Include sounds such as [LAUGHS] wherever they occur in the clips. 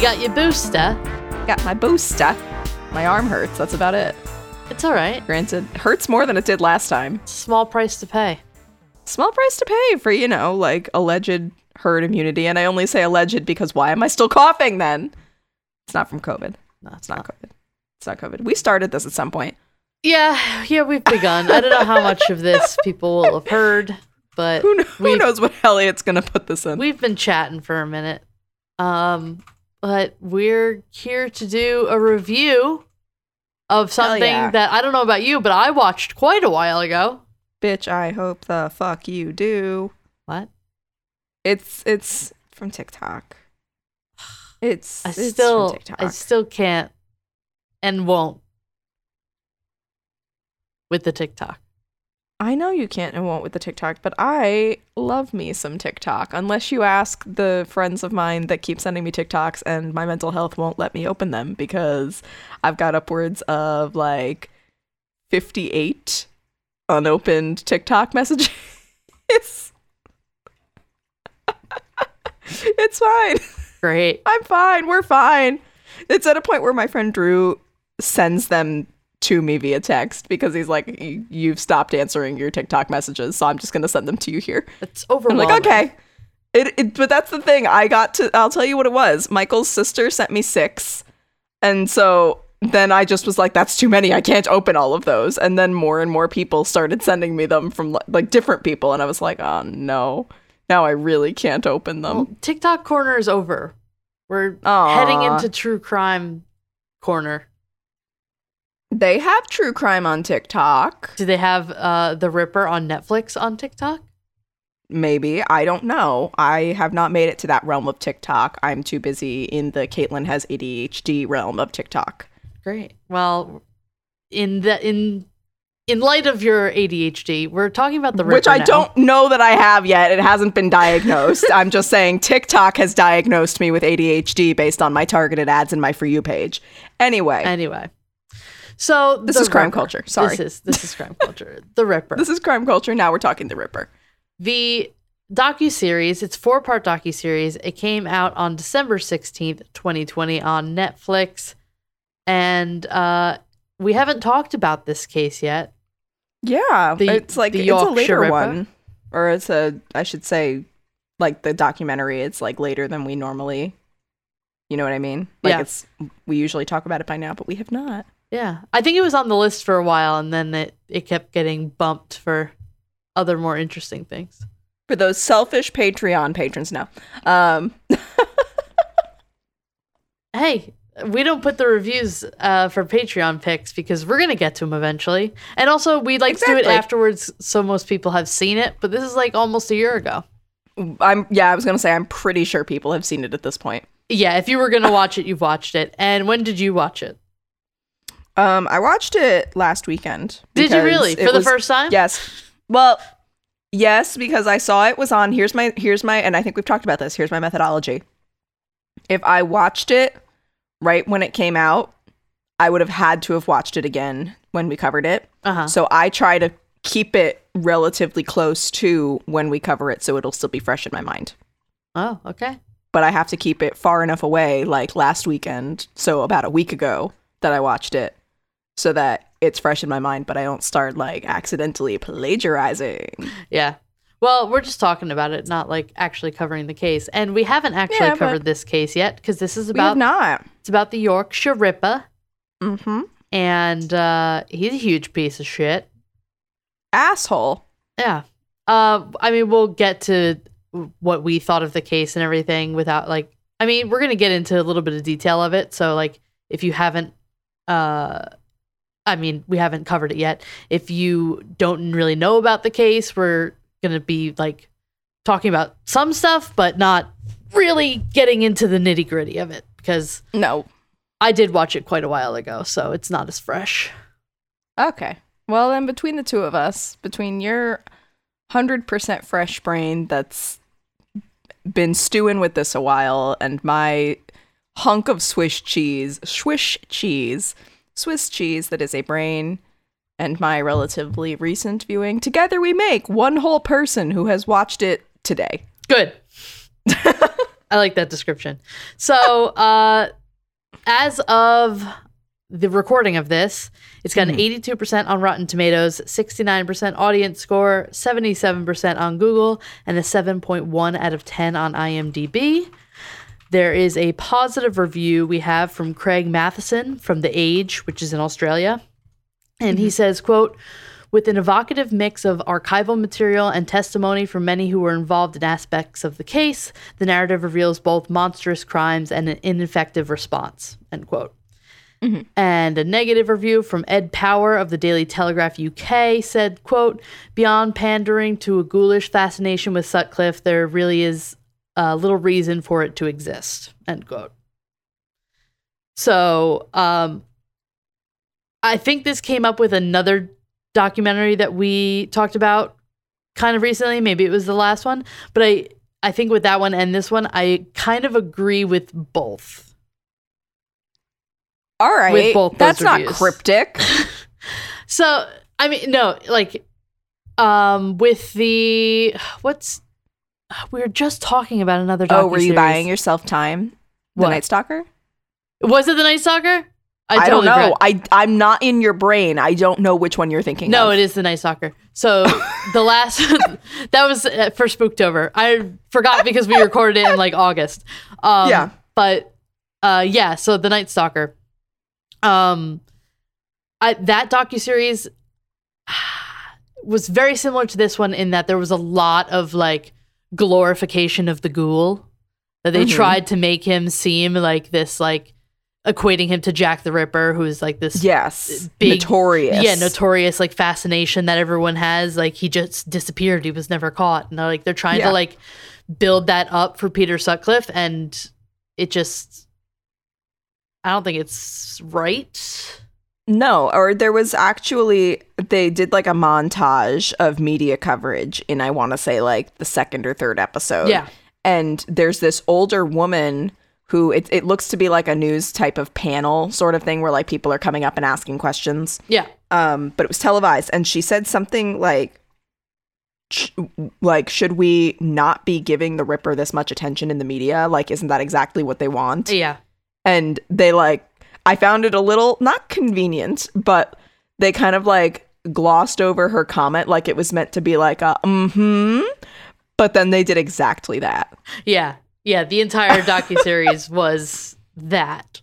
You got your booster. Got my booster. My arm hurts. That's about it. It's all right. Granted, hurts more than it did last time. Small price to pay. Small price to pay for, you know, like alleged herd immunity. And I only say alleged because why am I still coughing then? It's not from COVID. No, It's not COVID. It's not COVID. We started this at some point. Yeah, yeah, we've begun. I don't know how much of this [LAUGHS] people will have heard, but Who, kn- who knows what Elliot's going to put this in? we've been chatting for a minute. Um, but we're here to do a review of something yeah. that I don't know about you, but I watched quite a while ago. Bitch, I hope the fuck you do. What? It's it's from TikTok. [SIGHS] It's, I it's still. I still can't and won't with the TikTok. I know you can't and won't with the TikTok, but I love me some TikTok. Unless you ask the friends of mine that keep sending me TikToks, and my mental health won't let me open them because I've got upwards of like 58 unopened TikTok messages. [LAUGHS] it's fine. Great. I'm fine. We're fine. It's at a point where my friend Drew sends them to me via text because he's like, "You- "You've stopped answering your TikTok messages, so I'm just gonna send them to you here." It's I'm like, "Okay." It, it, but that's the thing. I got to. I'll tell you what it was. Michael's sister sent me six, and so then I just was like, "That's too many. I can't open all of those." And then more and more people started sending me them from like different people, and I was like, "Oh no." Now I really can't open them. Well, TikTok corner is over. We're Aw. heading into true crime corner. They have true crime on TikTok. Do they have uh, the Ripper on Netflix on TikTok? Maybe. I don't know. I have not made it to that realm of TikTok. I'm too busy in the Caitlin has ADHD realm of TikTok. Great. Well, in the in in light of your ADHD, we're talking about the Ripper Which I now. don't know that I have yet. It hasn't been diagnosed. [LAUGHS] I'm just saying TikTok has diagnosed me with ADHD based on my targeted ads and my For You page. Anyway, Anyway, so This is crime Ripper. culture. Sorry. This is this is crime culture. The Ripper. [LAUGHS] this is crime culture. Now we're talking The Ripper. The docu series, it's four part docu series. It came out on December sixteenth, twenty twenty, on Netflix, and uh, we haven't talked about this case yet. Yeah, The- it's like the it's a later Ripper? one, or it's a I should say, like the documentary. It's like later than we normally. You know what I mean? Like Yeah. it's we usually talk about it by now, but we have not. Yeah, I think it was on the list for a while, and then it it kept getting bumped for other more interesting things. For those selfish Patreon patrons, now. Um, [LAUGHS] Hey, we don't put the reviews uh, for Patreon picks because we're gonna get to them eventually, and also we like to do it afterwards, so most people have seen it. But this is like almost a year ago. I'm yeah, I was gonna say I'm pretty sure people have seen it at this point. Yeah, if you were gonna watch it, you've watched it. And when did you watch it? Um, I watched it last weekend. Did you really for the was- first time? Yes. Well, yes, because I saw it was on. Here's my here's my and I think we've talked about this. Here's my methodology. If I watched it right when it came out, I would have had to have watched it again when we covered it. Uh huh. So I try to keep it relatively close to when we cover it so it'll still be fresh in my mind. Oh, okay. But I have to keep it far enough away like last weekend, so about a week ago that I watched it so that it's fresh in my mind but I don't start like accidentally plagiarizing. Yeah. Well, we're just talking about it, not like actually covering the case. And we haven't actually Yeah, covered this case yet because this is about not. it's about the Yorkshire Ripper, Mm Mhm. and uh, he's a huge piece of shit. Asshole. Yeah. Uh, I mean, we'll get to what we thought of the case and everything without like. I mean, we're gonna get into a little bit of detail of it. So, like, if you haven't, uh, I mean, we haven't covered it yet. If you don't really know about the case, we're gonna be like talking about some stuff, but not really getting into the nitty gritty of it because No. I did watch it quite a while ago, so it's not as fresh. Okay. Well, then between the two of us, between your 100% fresh brain that's been stewing with this a while and my hunk of Swiss cheese, Swiss cheese, Swiss cheese that is a brain and my relatively recent viewing, together we make one whole person who has watched it today. Good. I like that description. So, uh, as of the recording of this, it's got an 82% on Rotten Tomatoes, 69% audience score, 77% on Google, and a 7.1 out of 10 on IMDb. There is a positive review we have from Craig Mathieson from The Age, which is in Australia. And he mm-hmm. says, quote, with an evocative mix of archival material and testimony from many who were involved in aspects of the case, the narrative reveals both monstrous crimes and an ineffective response. End quote. Mm-hmm. And a negative review from Ed Power of the Daily Telegraph UK said, quote, beyond pandering to a ghoulish fascination with Sutcliffe, there really is uh, little reason for it to exist. End quote. So, um, I think this came up with another documentary that we talked about kind of recently. Maybe it was the last one, but I I think with that one and this one, I kind of agree with both. All right. With both That's not reviews. cryptic. [LAUGHS] So I mean, no, like, um, with the what's [SIGHS] we were just talking about another. oh, were you buying yourself time? The What? Night Stalker? Was it the Night Stalker? I, totally don't know. forgot. I I'm not in your brain. I don't know which one you're thinking No, of. it is the Night Stalker. So [LAUGHS] the last [LAUGHS] that was uh, for Spooktober. I forgot because we recorded it in like August. Um, Yeah. But uh, yeah. So the Night Stalker. Um, I that docu series [SIGHS] was very similar to this one in that there was a lot of like glorification of the ghoul that they Mhm. tried to make him seem like this like equating him to Jack the Ripper who is like this Yes. big- Notorious. yeah, notorious like fascination that everyone has. Like he just disappeared. He was never caught. And they're like they're trying Yeah. to like build that up for Peter Sutcliffe, and it just I don't think it's right. No, or there was actually they did like a montage of media coverage in I want to say like the second or third episode. Yeah. And there's this older woman who it it looks to be like a news type of panel sort of thing where like people are coming up and asking questions. Yeah. Um but it was televised and she said something like sh- like should we not be giving the ripper this much attention in the media like isn't that exactly what they want Yeah. and they like i found it a little not convenient but they kind of like glossed over her comment like it was meant to be like a mm-hmm but then they did exactly that Yeah. Yeah. The entire [LAUGHS] docuseries was that.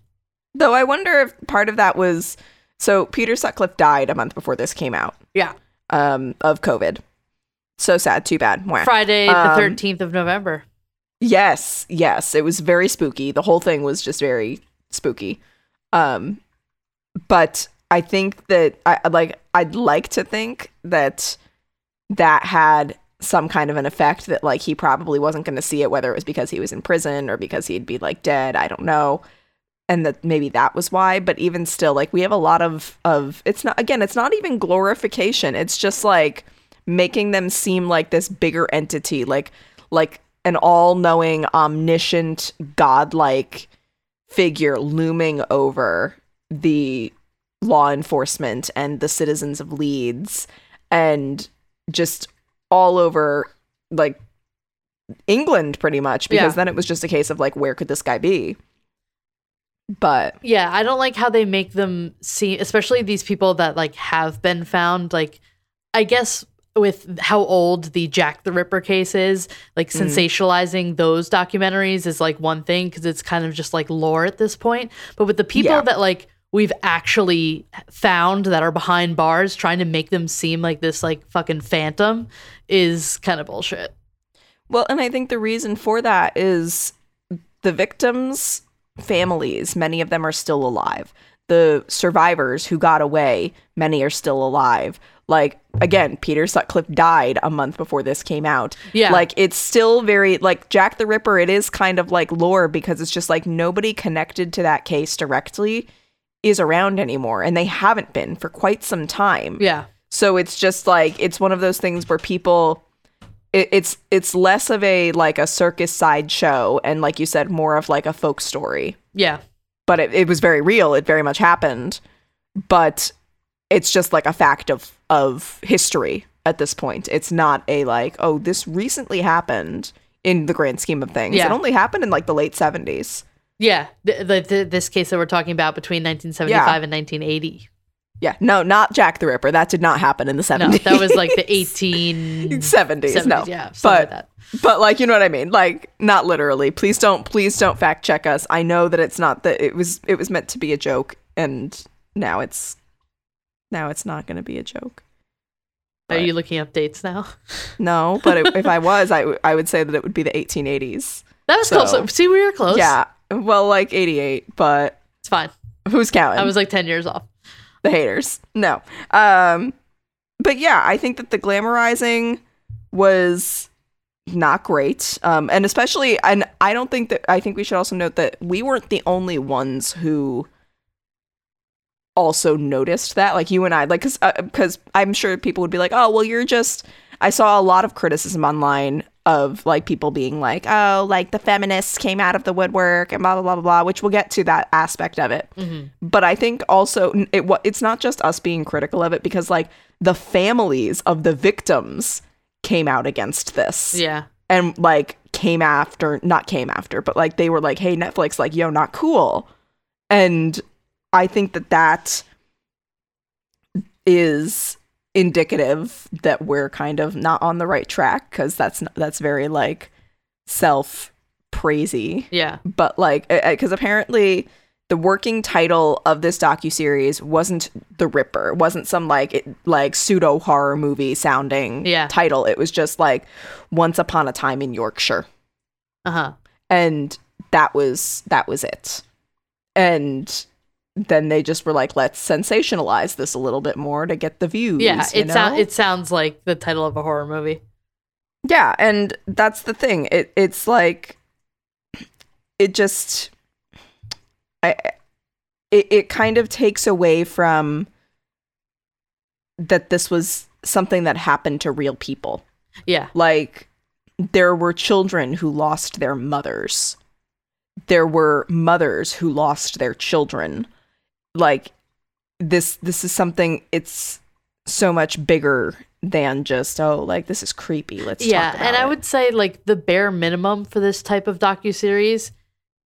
though i wonder if part of that was so peter sutcliffe died a month before this came out Yeah. um of covid so sad too bad Mwah. Friday the Um, 13th of November. Yes, yes, it was very spooky. The whole thing was just very spooky. Um but I think that I like I'd like to think that that had some kind of an effect that like he probably wasn't going to see it whether it was because he was in prison or because he'd be like dead, I don't know. And that maybe that was why, but even still like we have a lot of of it's not again, it's not even glorification. It's just like making them seem like this bigger entity like like an all-knowing omniscient godlike figure looming over the law enforcement and the citizens of Leeds and just all over like England pretty much because Yeah. then it was just a case of like where could this guy be but Yeah, I don't like how they make them seem, especially these people that like have been found. Like, I guess with how old the Jack the Ripper case is, like Mm. sensationalizing those documentaries is like one thing because it's kind of just like lore at this point. But with the people Yeah. that like we've actually found that are behind bars, trying to make them seem like this like fucking phantom is kind of bullshit. Well, and I think the reason for that is the victims' families, many of them are still alive. The survivors who got away, many are still alive. Like, again, Peter Sutcliffe died a month before this came out. Yeah. Like, it's still very, like, Jack the Ripper, it is kind of like lore because it's just like nobody connected to that case directly is around anymore. And they haven't been for quite some time. Yeah. So it's just like it's one of those things where people it, it's it's less of a like a circus sideshow and like you said more of like a folk story. Yeah. But it, it was very real. It very much happened. But it's just like a fact of of history at this point. It's not a like, oh, this recently happened in the grand scheme of things. Yeah. It only happened in like the late 70s. Yeah, the, the, the, this case that we're talking about between 1975 and 1980. Yeah, no, not Jack the Ripper. That did not happen in the 70s. No, that was like the 1870s. 70s. 70s, no. yeah, but like that. but like you know what I mean? Like not literally. Please don't please don't fact check us. I know that it's not that it was it was meant to be a joke and now it's now it's not going to be a joke. Are you looking up dates now? [LAUGHS] No, but it, if I was, I, w- I would say that it would be the 1880s. That was So- close. See, we were close. Yeah. Well, like 88, but it's fine. who's counting? I was like 10 years off. the haters. No. Um but yeah, I think that the glamorizing was not great. Um and especially and I don't think that I think we should also note that we weren't the only ones who also noticed that like you and I like cuz cuz I'm sure people would be like, "Oh, well you're just I saw a lot of criticism online of like people being like, "Oh, like the feminists came out of the woodwork and blah blah blah blah,", blah which we'll get to that aspect of it. Hmm but I think also it it's not just us being critical of it because like the families of the victims came out against this. Yeah. and like came after not came after but like they were like hey Netflix like yo not cool. And I think that that is indicative that we're kind of not on the right track cuz that's that's very like self praisey Yeah. but like because apparently the working title of this docu series wasn't the ripper it wasn't some like it, like pseudo horror movie sounding Yeah. title it was just like once upon a time in yorkshire Uh huh. and that was that was it and then they just were like let's sensationalize this a little bit more to get the views Yeah. It, sound, know? it sounds like the title of a horror movie. Yeah, and that's the thing. It it's like it just I it, it kind of takes away from that this was something that happened to real people. Yeah. Like there were children who lost their mothers. There were mothers who lost their children. Like this this is something it's so much bigger than just oh like this is creepy. Let's yeah. talk about And I it. would say, like, the bare minimum for this type of docu-series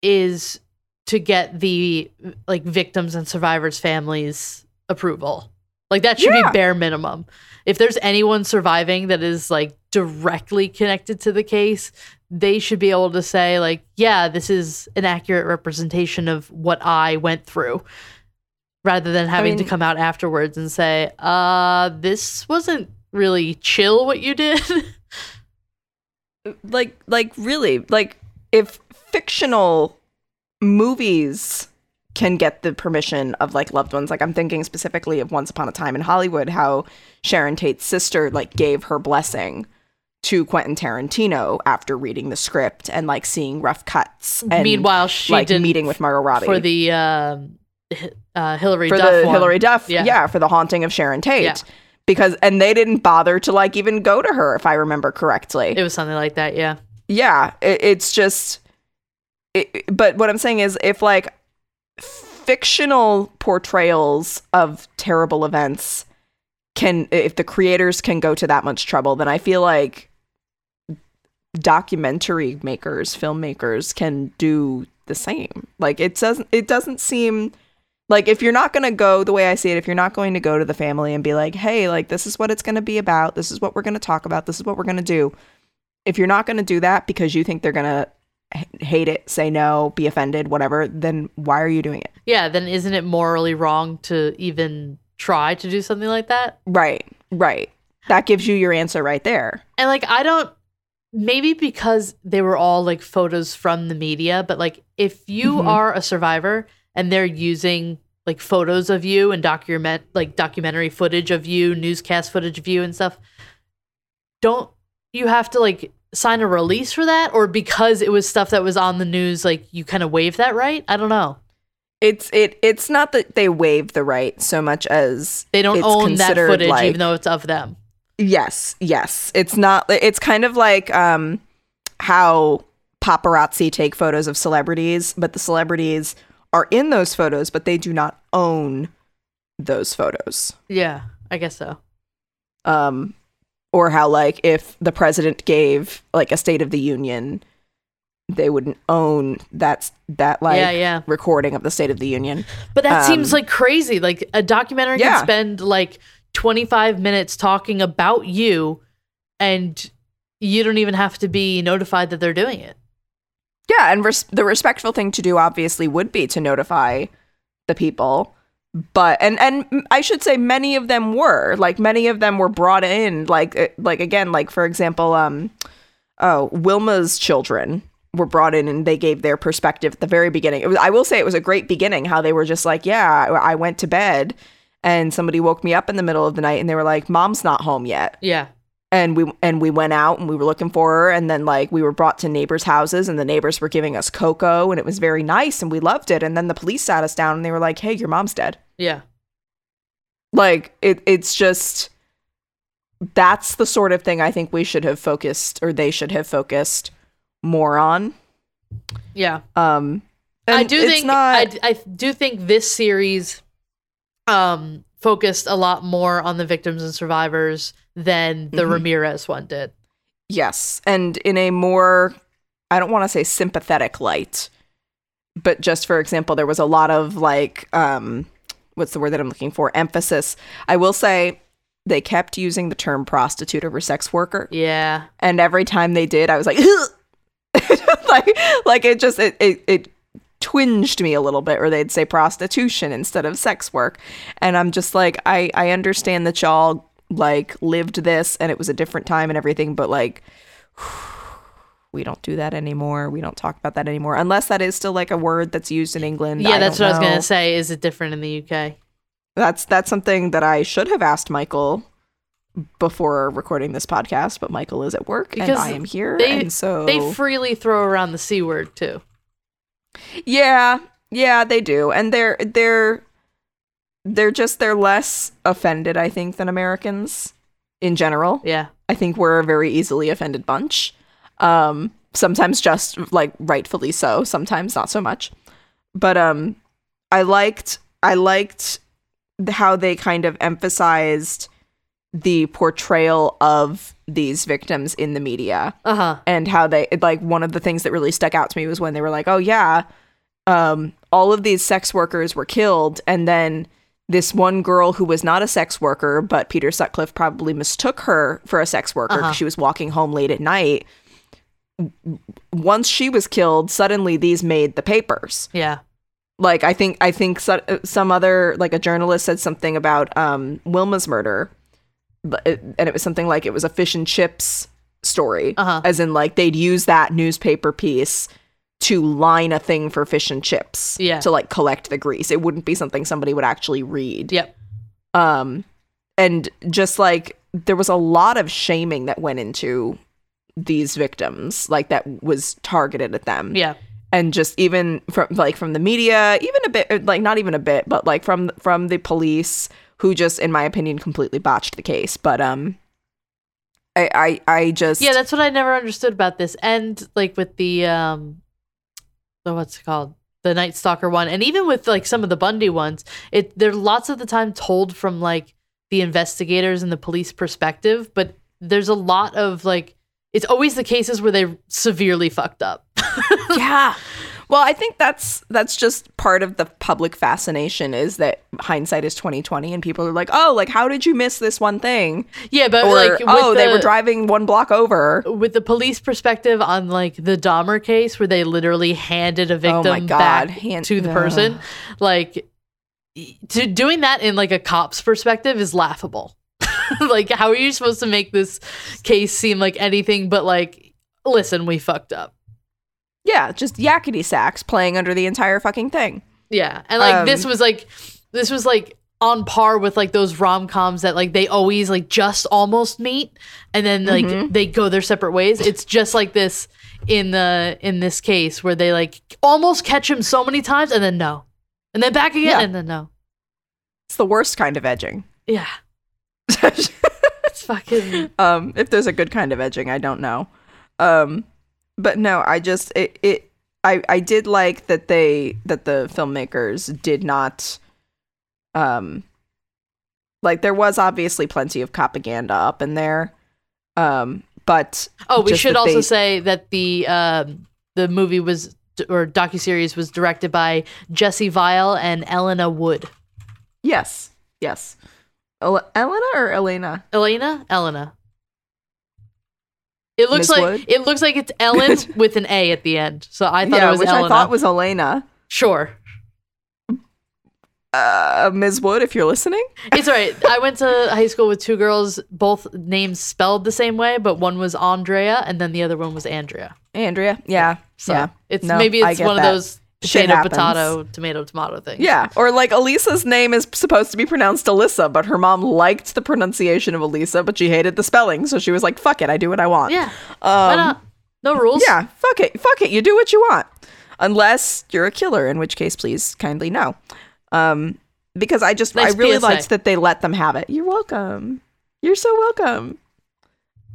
is to get the, like, victims and survivors' families' approval. Like, that should Yeah. be bare minimum. If there's anyone surviving that is, like, directly connected to the case, they should be able to say, like, yeah, this is an accurate representation of what I went through. Rather than having to mean- come out afterwards and say, uh, this wasn't really chill what you did. [LAUGHS] like like really like if fictional movies can get the permission of like loved ones like i'm thinking specifically of once upon a time in hollywood how sharon tate's sister like gave her blessing to quentin tarantino after reading the script and like seeing rough cuts and Meanwhile, she like did meeting with margot robbie for the um, [LAUGHS] uh, Hilary for Duff the one. Hilary Duff, Yeah. yeah. for the haunting of Sharon Tate. Yeah. Because and they didn't bother to like even go to her, if I remember correctly. It was something like that, yeah. yeah, it, it's just. It, but what I'm saying is, if like fictional portrayals of terrible events can, if the creators can go to that much trouble, then I feel like documentary makers, filmmakers can do the same. Like it doesn't, it doesn't seem like if you're not going to go the way I see it, if you're not going to go to the family and be like, hey, like this is what it's going to be about, this is what we're going to talk about, this is what we're going to do. If you're not going to do that because you think they're going to hate it, say no, be offended, whatever, then why are you doing it? Yeah, then isn't it morally wrong to even try to do something like that? Right, right. That gives you your answer right there. And like I don't maybe because they were all like photos from the media, but like if you Mhm. are a survivor and they're using like photos of you and document like documentary footage of you, newscast footage of you and stuff, don't you have to like sign a release for that or because it was stuff that was on the news like you kind of waive that right? I don't know. It's it it's not that they waive the right so much as They don't own that footage like- even though it's of them. Yes, yes. It's not it's kind of like um how paparazzi take photos of celebrities, but the celebrities are in those photos, but they do not own those photos. Yeah, I guess so. Um or how like if the president gave like a state of the union they wouldn't own that that like Yeah, yeah. recording of the state of the union But that seems Um, like crazy. Like a documentary Yeah. can spend like 25 minutes talking about you and you don't even have to be notified that they're doing it. Yeah, and res- the respectful thing to do obviously would be to notify the people. But and and I should say many of them were like many of them were brought in like uh, like again like for example um oh Wilma's children were brought in and they gave their perspective at the very beginning. Was I will say it was a great beginning how they were just like yeah I went to bed and somebody woke me up in the middle of the night and they were like mom's not home yet Yeah. And we and we went out and we were looking for her and then like we were brought to neighbors houses and the neighbors were giving us cocoa and it was very nice and we loved it and then the police sat us down and they were like hey your mom's dead Yeah. like it it's just that's the sort of thing i think we should have focused or they should have focused more on Yeah. um I do it's think not I, I do think this series um focused a lot more on the victims and survivors than the Mhm. Ramirez one did. Yes, and in a more I don't want to say sympathetic light, but just for example, there was a lot of like um what's the word that I'm looking for? emphasis. I will say they kept using the term prostitute over sex worker, Yeah. and every time they did, I was like [LAUGHS] like like it just it, it it twinged me a little bit or they'd say prostitution instead of sex work and i'm just like i i understand that y'all like lived this and it was a different time and everything but like [SIGHS] we don't do that anymore we don't talk about that anymore unless that is still like a word that's used in england Yeah, that's don't what I was gonna say. Is it different in the UK? that's that's something that i should have asked michael before recording this podcast but michael is at work and Because i am here they- and so They freely throw around the C word too. Yeah, yeah, they do, and they're they're they're just they're less offended, I think, than Americans in general. Yeah. I think we're a very easily offended bunch. Um, sometimes just like rightfully so, sometimes not so much. But um, I liked I liked how they kind of emphasized the portrayal of these victims in the media Uh huh. and how they like one of the things that really stuck out to me was when they were like, "Oh yeah, um, all of these sex workers were killed, and then this one girl who was not a sex worker, but Peter Sutcliffe probably mistook her for a sex worker because Uh-huh. she was walking home late at night. Once she was killed, suddenly these made the papers Yeah. like I think I think so, some other like a journalist said something about um Wilma's murder, and it was something like it was a fish and chips story, Uh-huh. as in like they'd use that newspaper piece to line a thing for fish and chips, Yeah. to like collect the grease. It wouldn't be something somebody would actually read. Yep. Um, and just like there was a lot of shaming that went into these victims, like that was targeted at them Yeah. and just even from like from the media even a bit like not even a bit but like from from the police who just in my opinion completely botched the case but um i i, I just Yeah, that's what I never understood about this. And like with the um the what's it called? The Night Stalker one. And even with like some of the Bundy ones, it they're lots of the time told from like the investigators and the police perspective, but there's a lot of like it's always the cases where they severely fucked up. [LAUGHS] yeah well i think that's that's just part of the public fascination is that hindsight is 2020 and people are like oh like how did you miss this one thing yeah, but or like with oh they were driving one block over with the police perspective on like the Dahmer case where they literally handed a oh victim Oh back hand- to the person, like to doing that in like a cop's perspective is laughable. [LAUGHS] like how are you supposed to make this case seem like anything but like listen, we fucked up. Yeah just yakety sax playing under the entire fucking thing Yeah. And like this Um, was like this was like on par with like those rom-coms that like they always like just almost meet and then like Mhm. they go their separate ways. It's just like this in the in this case where they like almost catch him so many times and then no. And then back again Yeah. and then no. it's the worst kind of edging Yeah. [LAUGHS] It's fucking um if there's a good kind of edging i don't know um but no i just it, it i i did like that they that the filmmakers did not um like there was obviously plenty of propaganda up in there Um, but Oh, we should also they- say that the um, the movie was or docuseries was directed by Jesse Vile and Ellena Wood. yes, yes. El- Elena or Elena? Elena, Elena. It looks Ms. like Wood? it looks like it's Ellen [LAUGHS] with an A at the end. So I thought yeah, it was which Elena. I thought was Elena. sure. Uh, Ms. Wood, if you're listening. It's all right. I went to high school with two girls, both names spelled the same way, but one was Andrea and then the other one was Andrea. Andrea. Yeah. So yeah. it's No, maybe it's one of those potato happens. potato tomato tomato thing. Yeah. Or like Elisa's name is supposed to be pronounced Alyssa, but her mom liked the pronunciation of Elisa, but she hated the spelling. So she was like, fuck it, I do what I want. Yeah. Um. No rules. yeah, fuck it. Fuck it. You do what you want. Unless you're a killer, in which case, please kindly no. Um, because I just, Nice I really PSA. liked that they let them have it. You're welcome. You're so welcome.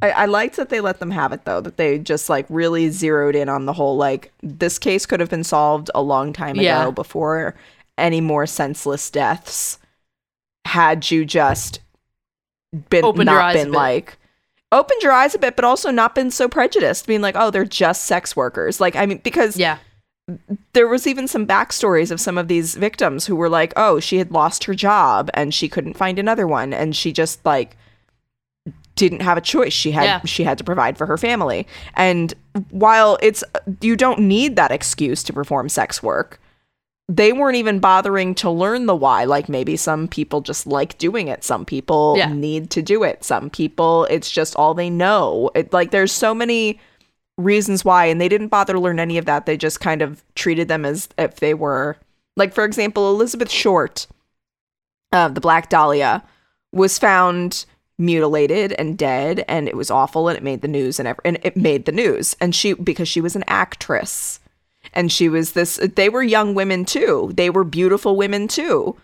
I, I liked that they let them have it though, that they just like really zeroed in on the whole like this case could have been solved a long time Yeah. ago before any more senseless deaths had you just been Opened your not eyes been like opened your eyes a bit, but also not been so prejudiced, being like, oh, they're just sex workers. Like, I mean, because Yeah. there was even some backstories of some of these victims who were like, oh, she had lost her job and she couldn't find another one, and she just like didn't have a choice. She had Yeah. she had to provide for her family. And while it's you don't need that excuse to perform sex work, they weren't even bothering to learn the why. Like maybe some people just like doing it. Some people Yeah. need to do it. Some people it's just all they know. It like there's so many reasons why and they didn't bother to learn any of that. They just kind of treated them as if they were like for example, Elizabeth Short, uh, the Black Dahlia, was found mutilated and dead and it was awful and it made the news and ev- and it made the news and she because she was an actress and she was this they were young women too they were beautiful women too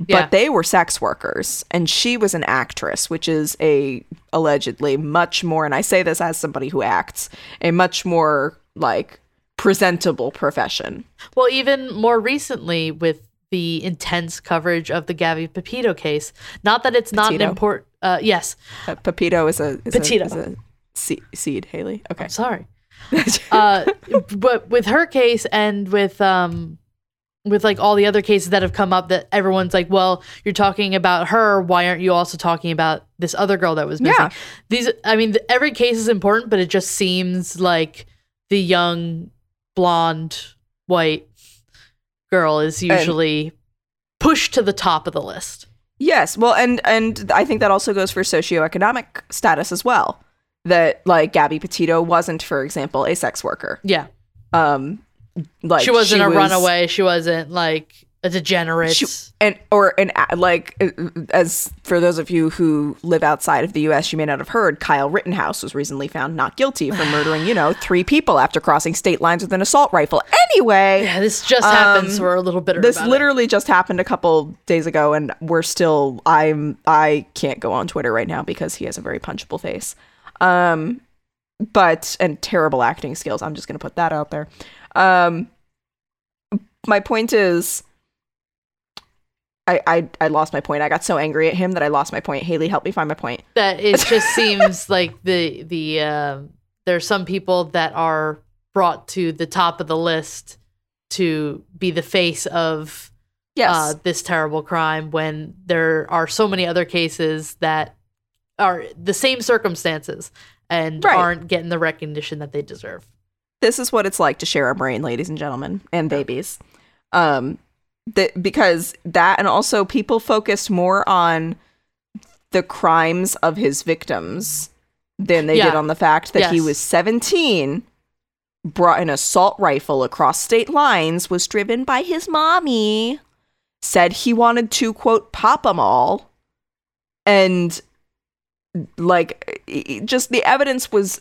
but Yeah. they were sex workers and she was an actress which is a allegedly much more and i say this as somebody who acts a much more like presentable profession Well, even more recently with the intense coverage of the Gabby Pepito case. Not that it's not an important. Uh, yes, uh, pepito is a is Petito. a, is a se- seed haley okay I'm sorry. [LAUGHS] uh, but with her case and with um, with like all the other cases that have come up, that everyone's like, well, you're talking about her. Why aren't you also talking about this other girl that was missing? Yeah. These, I mean, th- every case is important, but it just seems like the young blonde white girl is usually pushed to the top of the list. Yes, well, and and I think that also goes for socioeconomic status as well. That like Gabby Petito wasn't, for example, a sex worker. Yeah. Um, like she wasn't a was- runaway. She wasn't like a degenerate. She, and or an like uh, as for those of you who live outside of the U.S., you may not have heard. Kyle Rittenhouse was recently found not guilty for murdering, you know, [SIGHS] three people after crossing state lines with an assault rifle. Anyway, yeah, this just happened, Um, so we're a little bitter. this about it. literally just happened a couple days ago and we're still i'm i can't go on twitter right now because he has a very punchable face um but and terrible acting skills i'm just gonna put that out there um my point is I, I I lost my point. I got so angry at him that I lost my point. Haley, help me find my point. that it [LAUGHS] just seems like the the um there's some people that are brought to the top of the list to be the face of Yes. uh, this terrible crime when there are so many other cases that are the same circumstances and Right. aren't getting the recognition that they deserve. this is what it's like to share a brain, ladies and gentlemen, and babies. Um, that because that, and also people focused more on the crimes of his victims than they did on the fact that he was 17, brought an assault rifle across state lines, was driven by his mommy, said he wanted to quote pop them all, and like just the evidence was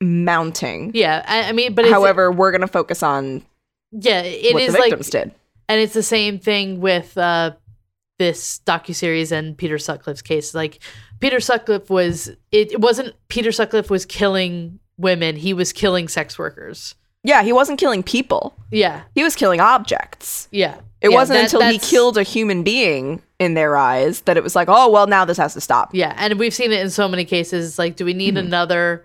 mounting. Yeah, I, I mean, but However, we're going to focus on yeah, it what is the like victims did. And it's the same thing with uh this docuseries and Peter Sutcliffe's case. Like Peter Sutcliffe was it, it wasn't Peter Sutcliffe was killing women, he was killing sex workers. Yeah, he wasn't killing people. Yeah, He was killing objects. yeah. It Yeah, wasn't that- until he killed a human being in their eyes that it was like, oh, well, now this has to stop. Yeah, and we've seen it in so many cases. Like, do we need Mhm. another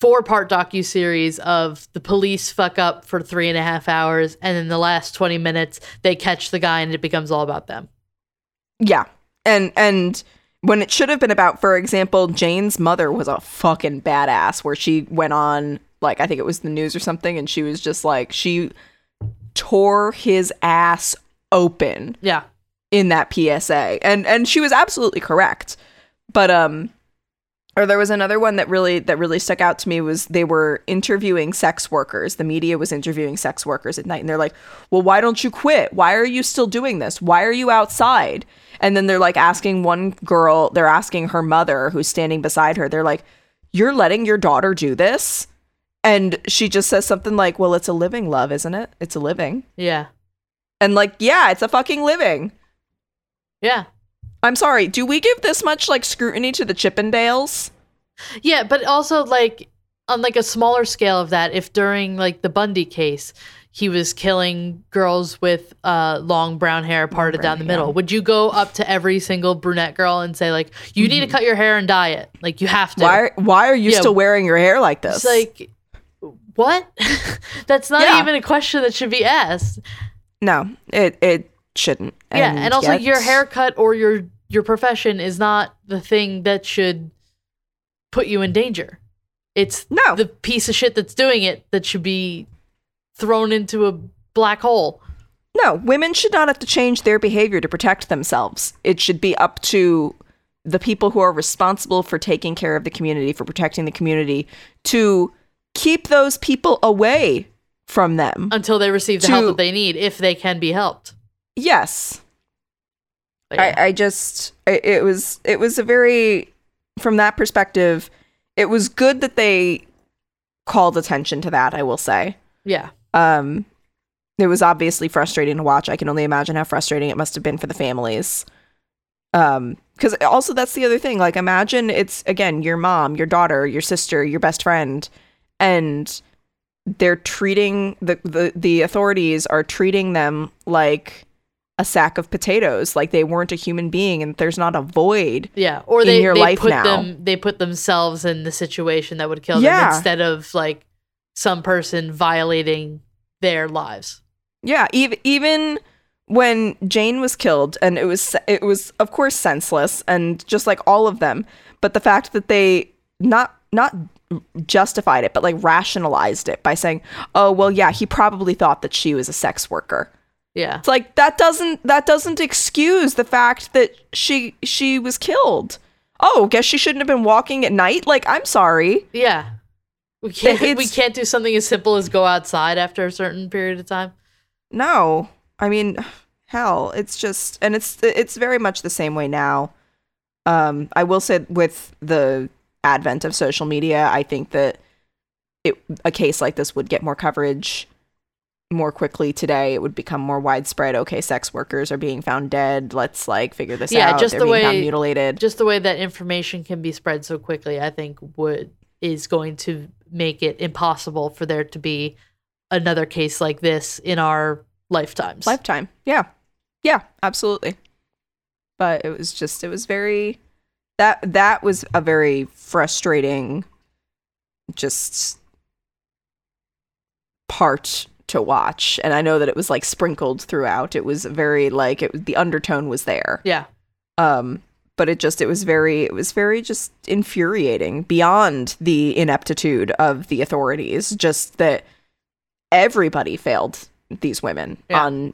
four-part docu series of the police fuck up for three and a half hours, and in the last twenty minutes they catch the guy, and it becomes all about them? Yeah. And and when it should have been about, for example, Jane's mother was a fucking badass where she went on like I think it was the news or something and she was just like she tore his ass open Yeah, in that PSA. And and she was absolutely correct. But um or there was another one that really that really stuck out to me was they were interviewing sex workers. The media was interviewing sex workers at night and they're like, "Well, why don't you quit? Why are you still doing this? Why are you outside?" And then they're like asking one girl, they're asking her mother who's standing beside her. They're like, "You're letting your daughter do this?" And she just says something like, "Well, it's a living love, isn't it? It's a living." yeah, And like, "Yeah, it's a fucking living." yeah, I'm sorry, do we give this much like scrutiny to the Chippendales? yeah. But also, like, on like a smaller scale of that, if during like the Bundy case. He was killing girls with uh, long brown hair parted down the middle. Would you go up to every single brunette girl and say like, "You need to cut your hair and dye it"? Like you have to. Mm-hmm. Why why are you Yeah. still wearing your hair like this? It's like, what? [LAUGHS] That's not Yeah. even a question that should be asked. no, it it shouldn't. yeah, and also yet- your haircut or your your profession is not the thing that should put you in danger. It's No. the piece of shit that's doing it that should be thrown into a black hole. No, women should not have to change their behavior to protect themselves. It should be up to the people who are responsible for taking care of the community, for protecting the community, to keep those people away from them. until they receive the help that they need, if they can be helped. yes. Yeah. I, I just I, it was it was a very from that perspective, it was good that they called attention to that, I will say. yeah, Um it was obviously frustrating to watch. I can only imagine how frustrating it must have been for the families. Um cuz also that's the other thing. Like imagine it's again your mom, your daughter, your sister, your best friend and they're treating the the, the authorities are treating them like a sack of potatoes like they weren't a human being and there's not a void yeah. Or in they your they life put now. them they put themselves in the situation that would kill them instead of like some person violating their lives. Yeah, even even when Jane was killed, and it was it was of course senseless, and just like all of them, but the fact that they not not justified it, but like rationalized it by saying, "Oh well, yeah, he probably thought that she was a sex worker." Yeah. It's like that doesn't that doesn't excuse the fact that she she was killed. Oh, guess she shouldn't have been walking at night. Like, I'm sorry. Yeah. We can't we can't do something as simple as go outside after a certain period of time. No, I mean, hell, it's just, and it's it's very much the same way now. Um, I will say with the advent of social media, I think that it a case like this would get more coverage more quickly today. It would become more widespread. Okay, sex workers are being found dead. Let's like figure this Yeah, out. Yeah, just They're the way- mutilated. Just the way that information can be spread so quickly, I think would is going to make it impossible for there to be another case like this in our lifetimes. lifetime. Yeah. Yeah, absolutely. But it was just it was very that that was a very frustrating just part to watch and I know that it was like sprinkled throughout. It was very like it was the undertone was there. yeah. Um but it just it was very it was very just infuriating beyond the ineptitude of the authorities just that everybody failed these women Yeah. on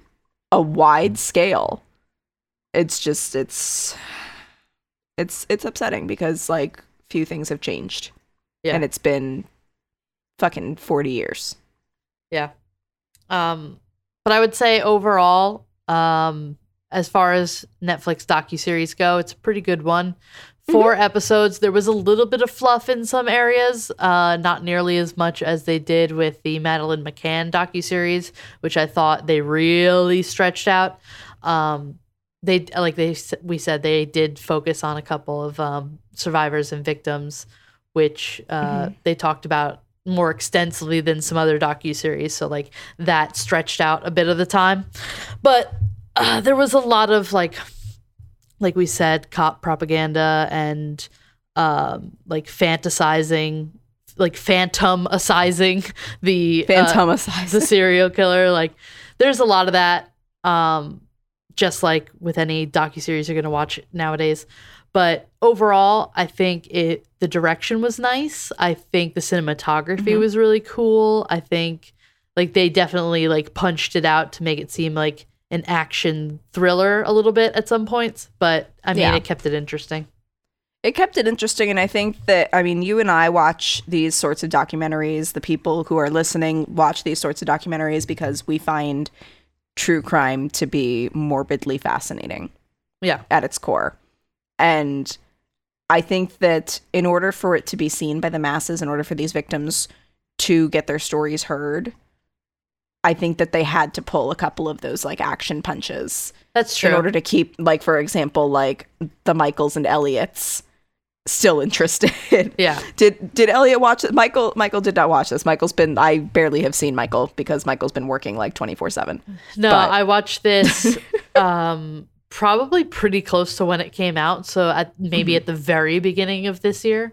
a wide scale it's just it's it's it's upsetting because like few things have changed Yeah. and it's been fucking 40 years Yeah. Um, but I would say overall, um, as far as Netflix docuseries go, it's a pretty good one. 4 episodes. There was a little bit of fluff in some areas, uh, not nearly as much as they did with the Madeleine McCann docuseries, which I thought they really stretched out. Um, they like they we said they did focus on a couple of um, survivors and victims, which uh, they talked about more extensively than some other docu series, so like that stretched out a bit of the time. But uh, there was a lot of like, like we said, cop propaganda and um, like fantasizing, like phantomicizing [LAUGHS] the uh, Phantomicizing. the serial killer. Like, there's a lot of that. Um, just like with any docu series you're gonna watch nowadays. But overall, I think it the direction was nice. I think the cinematography Mhm. was really cool. I think like they definitely like punched it out to make it seem like an action thriller a little bit at some points. But I mean, Yeah. it kept it interesting. it kept it interesting and i think that i mean you and i watch these sorts of documentaries the people who are listening watch these sorts of documentaries because we find true crime to be morbidly fascinating Yeah. at its core and i think that in order for it to be seen by the masses in order for these victims to get their stories heard i think that they had to pull a couple of those like action punches That's true. in order to keep like for example like the michaels and elliots still interested yeah. [LAUGHS] did did elliot watch it michael michael did not watch this michael's been i barely have seen michael because michael's been working like 24-7 No, But- I watched this [LAUGHS] um probably pretty close to when it came out, so at maybe Mhm. at the very beginning of this year.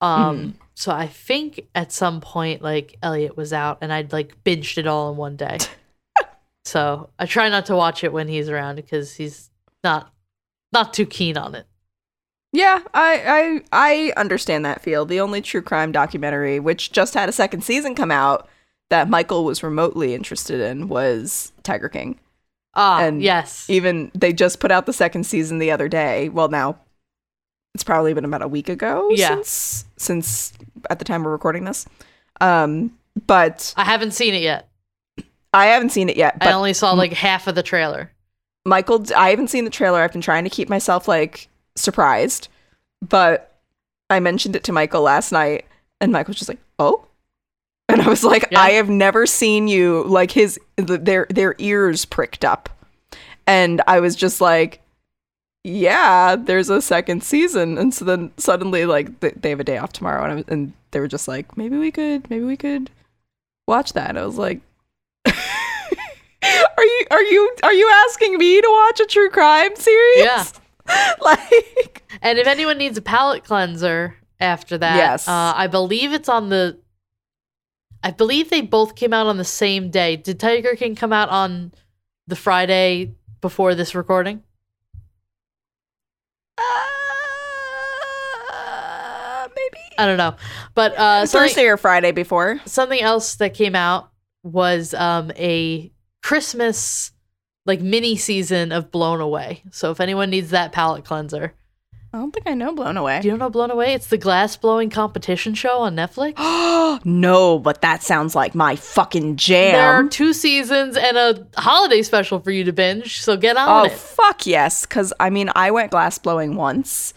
Um so I think at some point like Elliot was out and I'd like binged it all in one day. [LAUGHS] so I try not to watch it when he's around because he's not not too keen on it. yeah i i i understand that feel the only true crime documentary which just had a second season come out that michael was remotely interested in was tiger king Ah, And yes. even they just put out the second season the other day. Well, now it's probably been about a week ago Yeah. since since at the time we're recording this. Um, but I haven't seen it yet. I haven't seen it yet. I only saw like half of the trailer. Michael, I haven't seen the trailer. I've been trying to keep myself like surprised, but I mentioned it to Michael last night, and Michael was just like, "Oh." And I was like, Yeah. I have never seen you like his th- their their ears pricked up. And I was just like, yeah, there's a second season. And so then suddenly like th- they have a day off tomorrow and I was, and they were just like, maybe we could maybe we could watch that. And I was like [LAUGHS] Are you are you are you asking me to watch a true crime series? Yeah. [LAUGHS] like And if anyone needs a palate cleanser after that, Yes. uh, I believe it's on the. I believe they both came out on the same day. Did Tiger King come out on the Friday before this recording? uh, maybe I don't know, but uh, Thursday or Friday before. something else that came out was um, a Christmas like mini season of Blown Away. So if anyone needs that palate cleanser, I don't think I know Blown Away. do you know Blown Away? It's the glass blowing competition show on Netflix. [GASPS] no, but that sounds like my fucking jam. There are two seasons and a holiday special for you to binge, so get on Oh it. fuck yes, because I mean I went glass blowing once.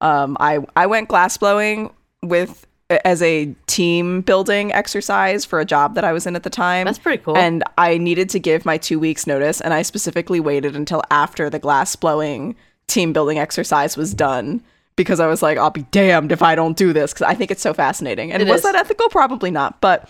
Um, I I went glass blowing with as a team building exercise for a job that I was in at the time. That's pretty cool. And I needed to give my two weeks notice, and I specifically waited until after the glass blowing team building exercise was done because I was like, I'll be damned if I don't do this because I think it's so fascinating. And It was is. that ethical? Probably not, but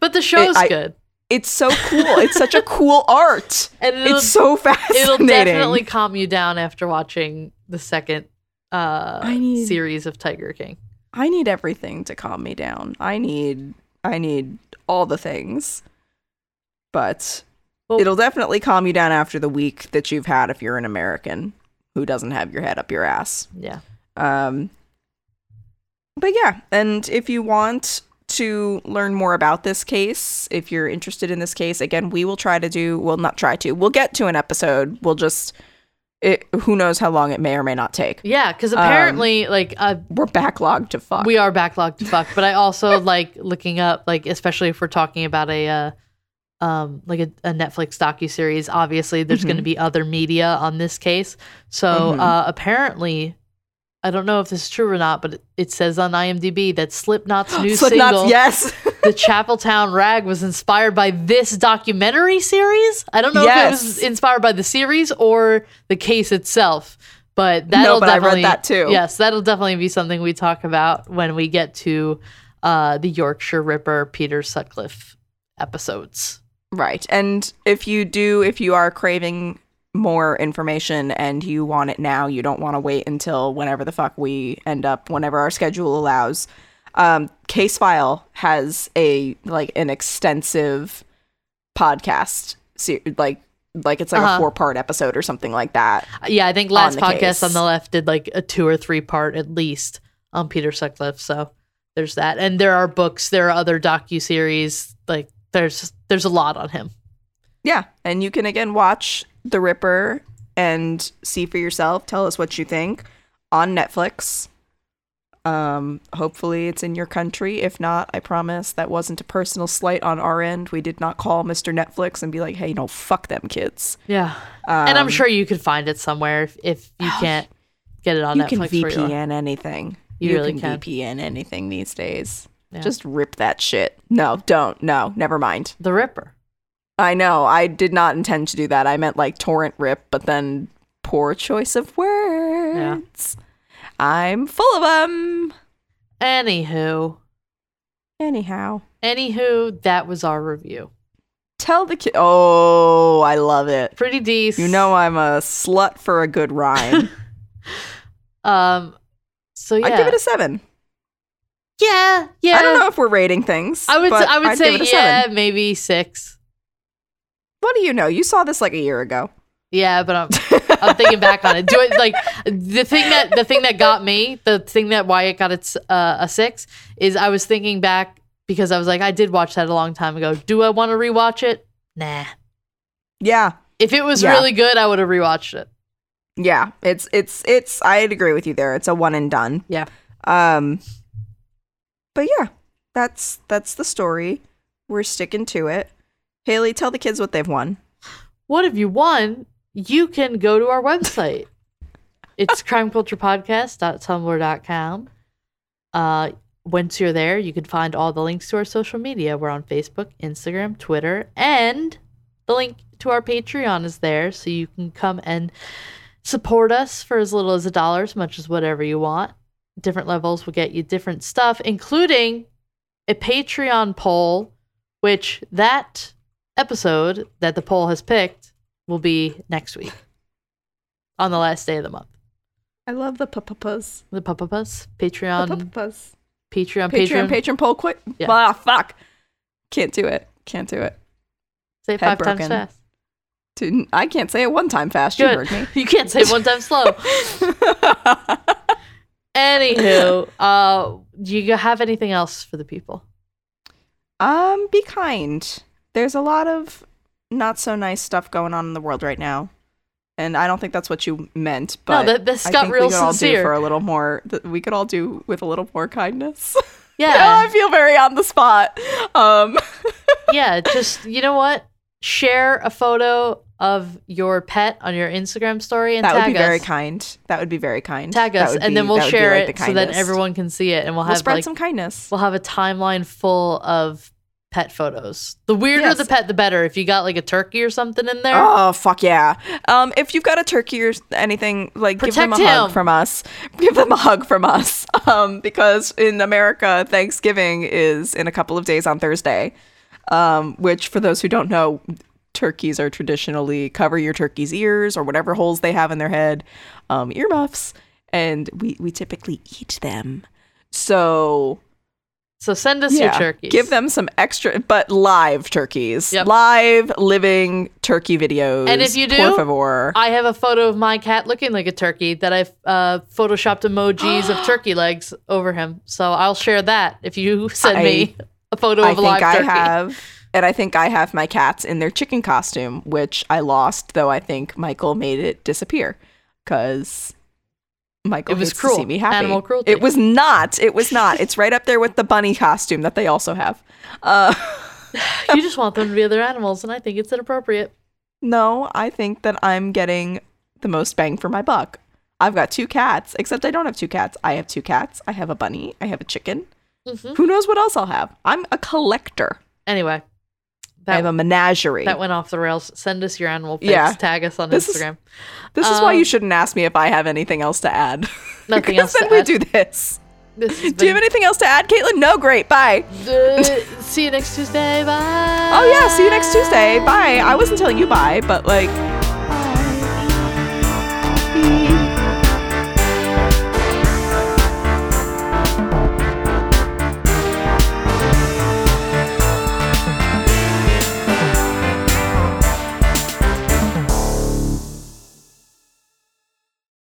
but the show's I- good. it's so [LAUGHS] cool. it's such a cool art. And It's so fascinating. it'll definitely calm you down after watching the second uh I need- series of Tiger King. I need everything to calm me down. I need I need all the things. But Well- it'll definitely calm you down after the week that you've had if you're an American who doesn't have your head up your ass. Yeah. Um But yeah, and if you want to learn more about this case, if you're interested in this case, again, we will try to do, well not try to. We'll get to an episode. We'll just it, who knows how long it may or may not take. Yeah, because Um, apparently, like, uh, We're backlogged to fuck. we are backlogged to fuck. But I also [LAUGHS] like looking up, like, especially if we're talking about a, uh, um, like a, a Netflix docu series. Obviously, there's going to be other media on this case. So Mhm. uh, apparently, I don't know if this is true or not, but it, it says on IMDb that Slipknot's new Slipknot's, single, yes. [LAUGHS] "The Chapeltown Rag," was inspired by this documentary series. I don't know if it was inspired by the series or the case itself. But that'll no, but definitely that too. Yes, that'll definitely be something we talk about when we get to uh, the Yorkshire Ripper, Peter Sutcliffe episodes. Right. And if you do, if you are craving more information and you want it now, you don't want to wait until whenever the fuck we end up, whenever our schedule allows. Um, Case File has a like an extensive podcast, se- like like it's like Uh-huh. a four part episode or something like that. Yeah, I think last the podcast case. on the left did like a two or three part at least on Peter Sutcliffe. So there's that, and there are books, there are other docu series. Like there's there's a lot on him. Yeah, and you can again watch The Ripper and see for yourself. Tell us what you think on Netflix. Um, hopefully it's in your country. If not, I promise that wasn't a personal slight on our end. We did not call Mr. Netflix and be like, "Hey, no, fuck them kids." Yeah, and I'm Um, sure you could find it somewhere if, if you [SIGHS] can't get it on you Netflix. can you. VPN anything. You really can, can. VPN anything these days. Yeah. Just rip that shit. No, don't. No, never mind. The Ripper. I know. I did not intend to do that. I meant like torrent rip, but then poor choice of words. Yeah. I'm full of them. Anywho, Anyhow, anywho, that was our review. tell the kid. Oh, I love it. Pretty decent. You know I'm a slut for a good rhyme. [LAUGHS] Um. So yeah, I'd give it a seven. Yeah, yeah. I don't know if we're rating things. I would. I would I'd say give it a yeah, seven. maybe six. What do you know? You saw this like a year ago. Yeah, but I'm [LAUGHS] I'm thinking back on it. Do it like the thing that the thing that got me, the thing that why it got its uh, a six is I was thinking back because I was like I did watch that a long time ago. Do I want to rewatch it? Nah. Yeah, If it was Yeah. really good, I would have rewatched it. yeah. It's it's it's. I'd agree with you there. It's a one and done. Yeah. Um. But yeah, that's that's the story. We're sticking to it. Haley, tell the kids what they've won. What have you won? You can go to our website. [LAUGHS] It's crimeculturepodcast.tumblr.com. Uh, once you're there, you can find all the links to our social media. We're on Facebook, Instagram, Twitter, and the link to our Patreon is there. So you can come and support us for as little as a dollar, as much as whatever you want. Different levels will get you different stuff, including a Patreon poll, which that episode that the poll has picked will be next week [LAUGHS] on the last day of the month. I love the papapas. The Papapas Patreon, papapas. Patreon, Patreon, Patreon. Patreon poll quick. Yeah. Ah, fuck. Can't do it. Can't do it. Say it five times fast. Dude, I can't say it one time fast. You heard me. [LAUGHS] You can't say it one time slow. [LAUGHS] Anywho, [LAUGHS] uh, do you have anything else for the people? um, be kind. There's a lot of not so nice stuff going on in the world right now. And I don't think that's what you meant, but no, that, this I got think real we could all do for a little more. We could all do with a little more kindness. [LAUGHS] Yeah, oh, I feel very on the spot. Um, [LAUGHS] yeah. Just you know what? Share a photo of your pet on your Instagram story and that would be very kind. That would be very kind. Tag us, and be- then we'll that would be share like it so that everyone can see it, and we'll We'll have spread like some kindness. we'll have a timeline full of pet photos. The weirder Yes. the pet, the better. If you got like a turkey or something in there, Oh fuck yeah! Um, if you've got a turkey or anything, like give them a Protect hug him. from us. [LAUGHS] Give them a hug from us. [LAUGHS] Um, because in America, Thanksgiving is in a couple of days on Thursday. Um, which for those who don't know, turkeys are traditionally cover your turkey's ears or whatever holes they have in their head, um, earmuffs, and we we typically eat them. So so send us your turkeys. give them some extra, but live turkeys, Yep. live living turkey videos. And if you do, por favor. I have a photo of my cat looking like a turkey that I've uh, photoshopped emojis of [GASPS] turkey legs over him. So I'll share that if you [LAUGHS] send me a photo I of a live I turkey. have, and I think I have my cats in their chicken costume, which I lost, though I think Michael made it disappear because Michael It was cruel. see me happy. Animal cruelty. It was not. It was not. It's right up there with the bunny costume that they also have. Uh, [LAUGHS] you just want them to be other animals, and I think it's inappropriate. no, I think that I'm getting the most bang for my buck. I've got two cats, except I don't have two cats. I have two cats. I have a bunny. I have a chicken. Mhm. Who knows what else I'll have? I'm a collector. Anyway, I have a menagerie. that went off the rails. Send us your animal pics. Yeah. Tag us on This is- Instagram. This is why Um, you shouldn't ask me if I have anything else to add. [LAUGHS] Nothing else to then we add. do this. This has Do you have anything else to add, Caitlin? No, great. Bye. Uh, see you next Tuesday. Bye. Oh yeah, see you next Tuesday. Bye. I wasn't telling you bye, but like